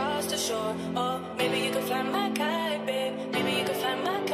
across the shore. Or maybe you can fly my kite, babe. Maybe you can fly my kite.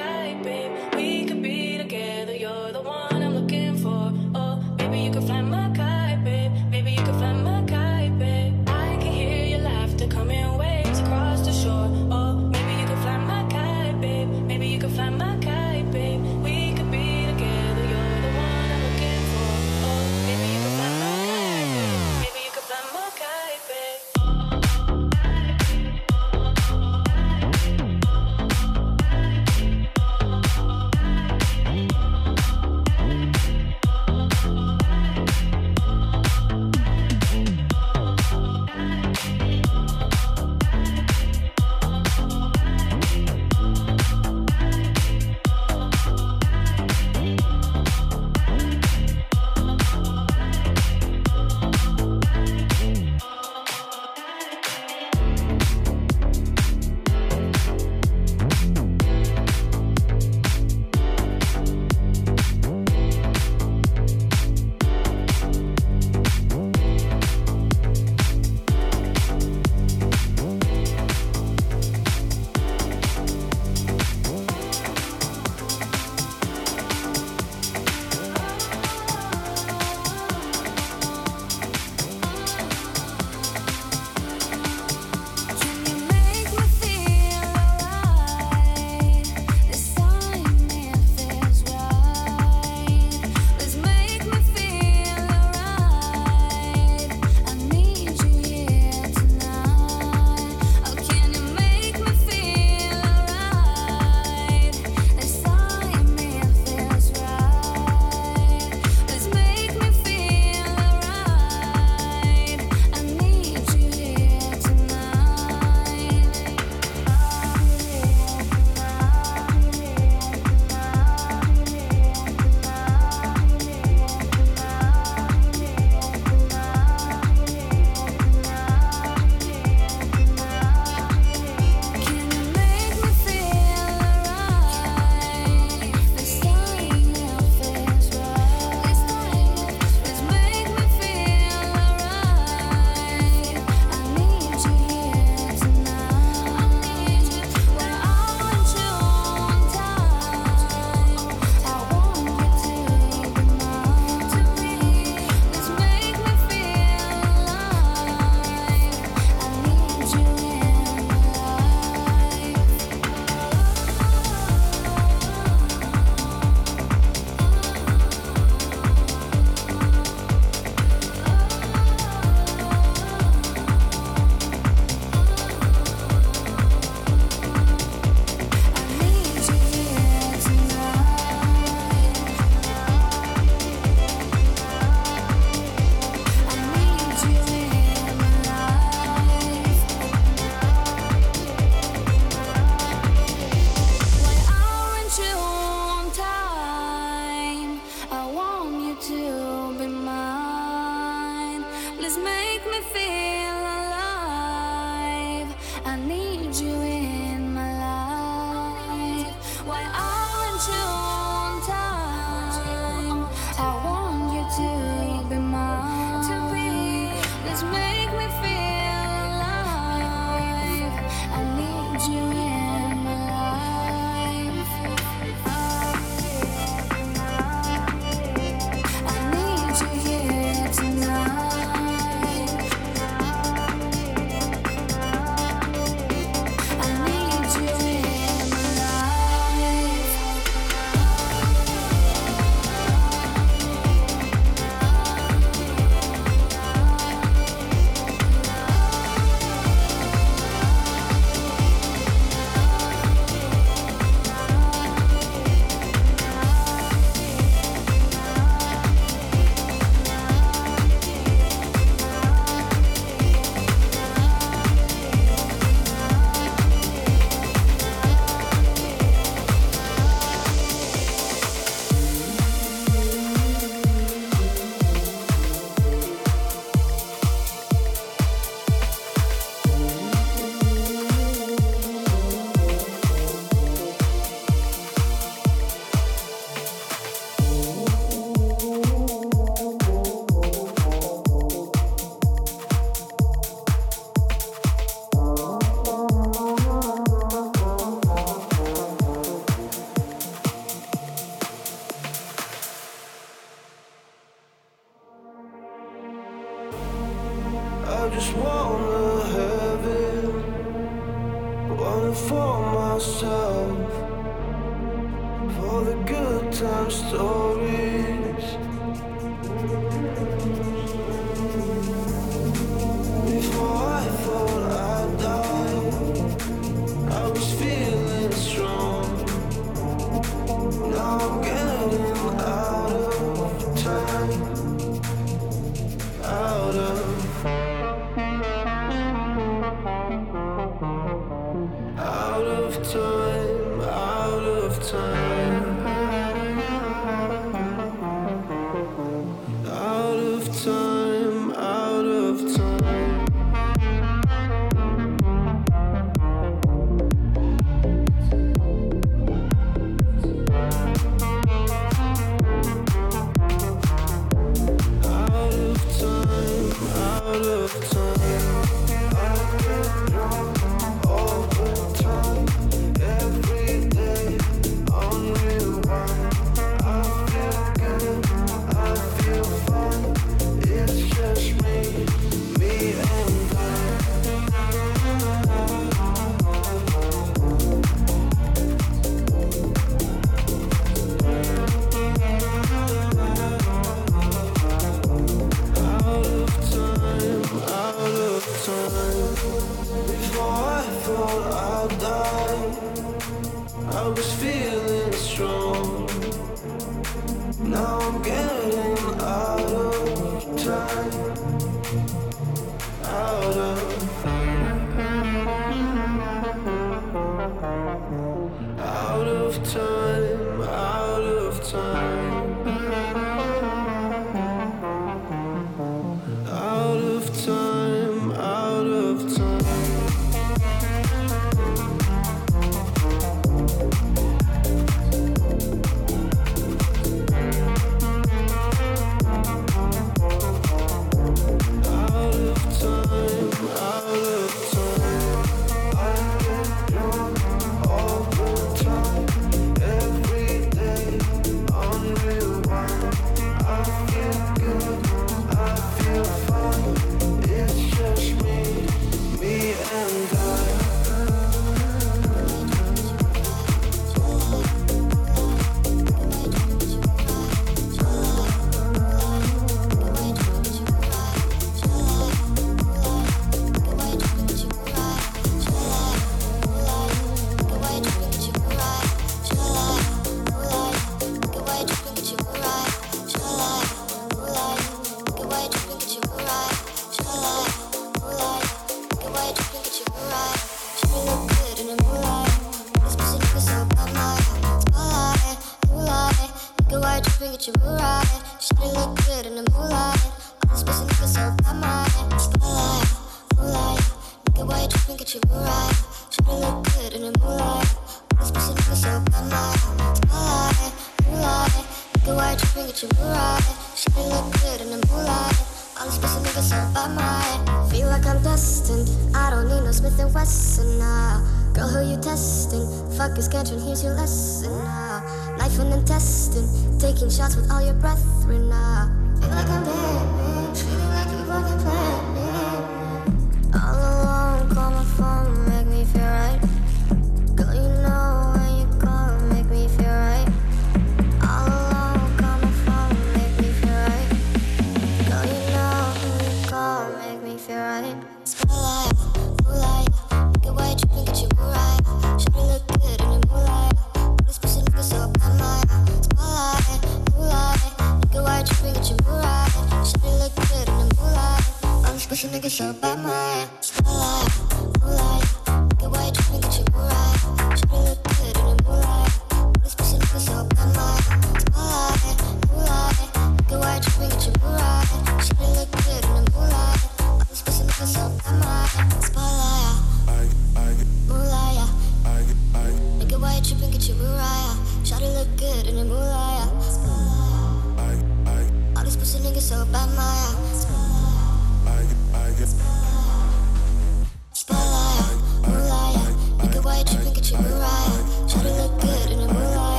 Shawty look good in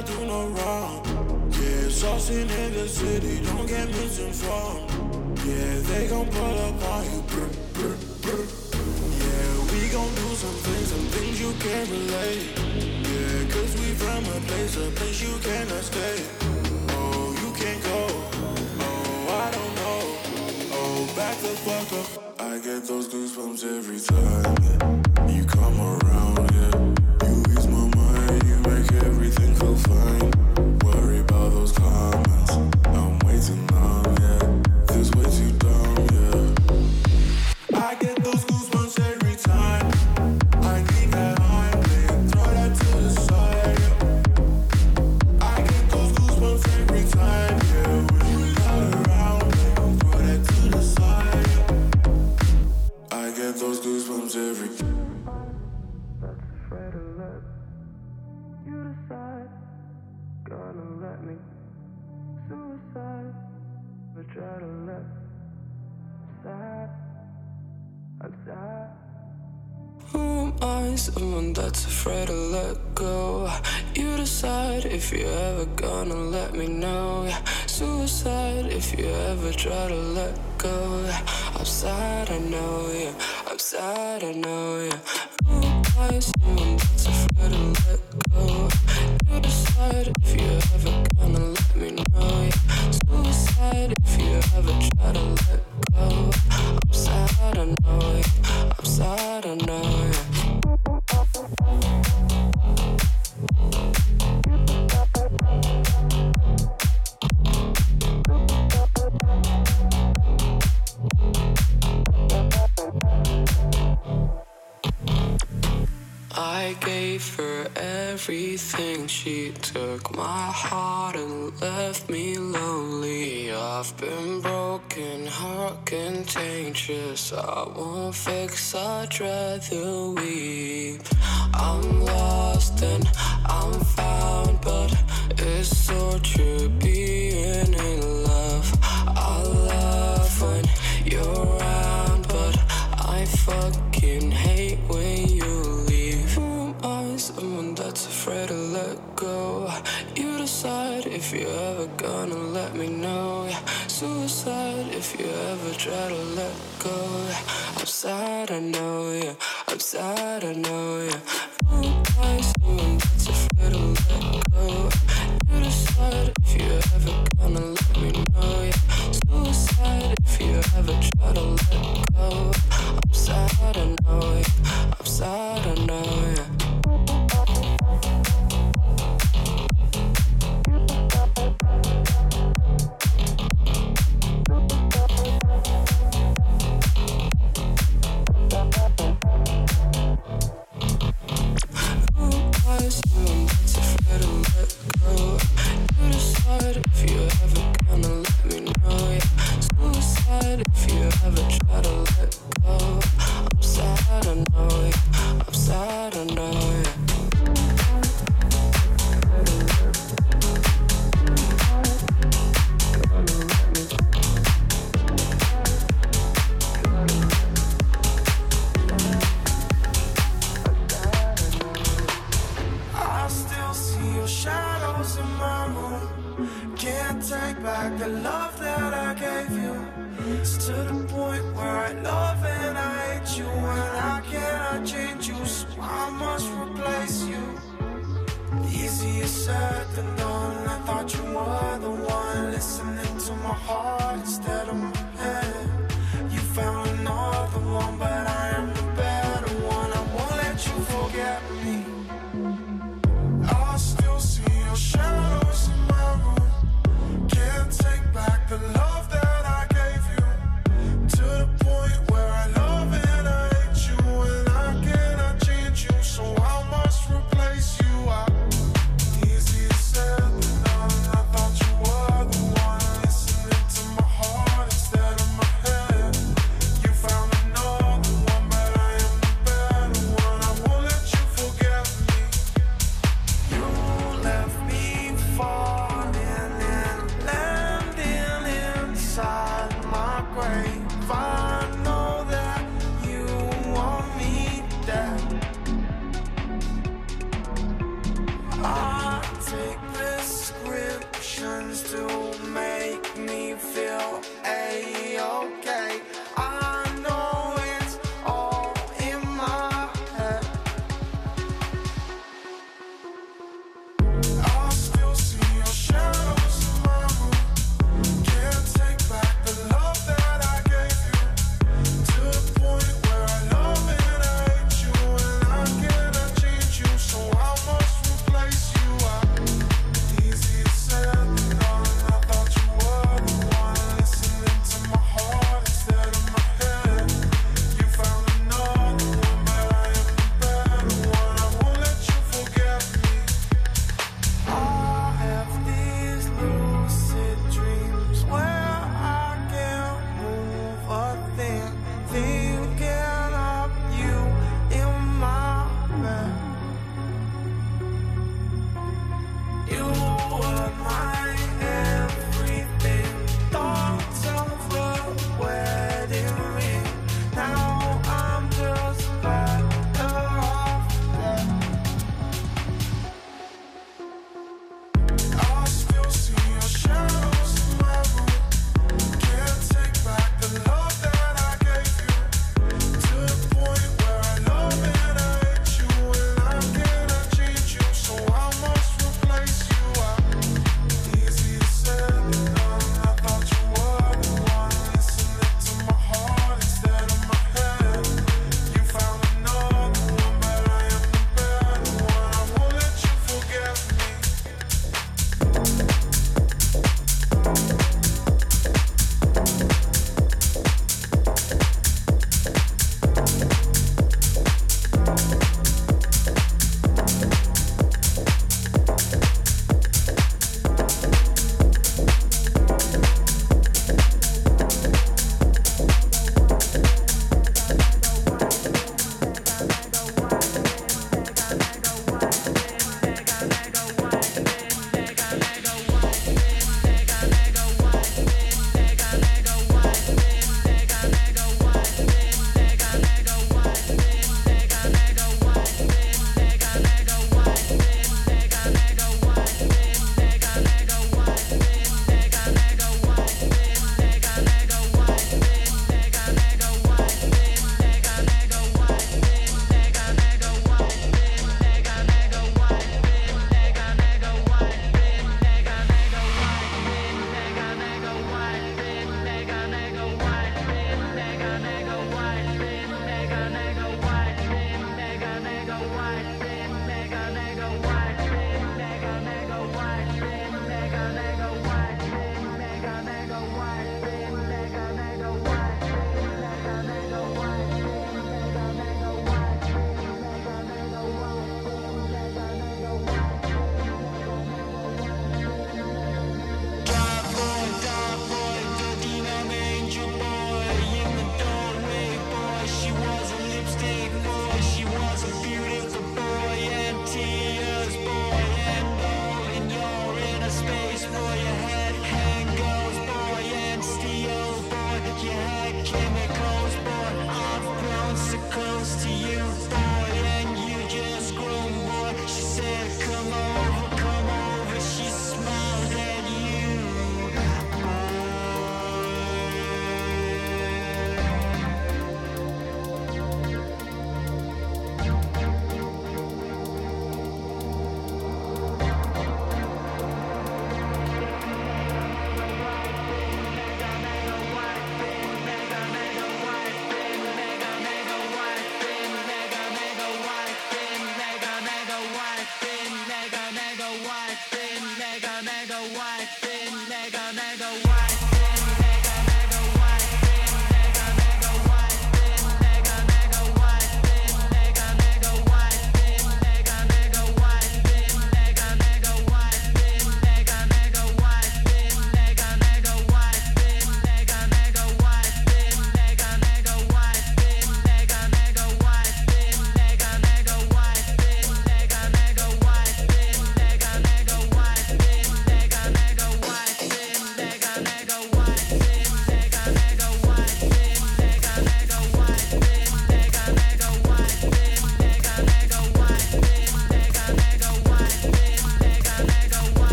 I do no wrong. Yeah, saucing in the city, don't get misinformed. Yeah, they gon' pull up on someone that's afraid to let go. You decide if you're ever gonna let me know. Suicide if you ever try to let go. I'm sad, I know, yeah. I'm sad, I know, yeah. Who am I? Someone that's afraid to let go. You decide if you're ever gonna let me know, yeah. Suicide if you ever try to let go. I'm sad, I know, yeah. I'm sad, I know, yeah. Contagious. I won't fix, I'd rather weep. I'm lost and I'm found, but it's so true being in love. I love when you're around, but I fucking hate when you leave. Who am I? someone that's afraid to let go. You decide if you're ever gonna let me know. Yeah. Suicide if you ever try to let go. I'm sad, I know, yeah. I'm sad, I know, yeah. Why someone that's afraid to let go? You decide if you're ever gonna let me know, yeah. Suicide if you ever try to let go. I'm sad, I know, yeah. I'm sad, I know, yeah.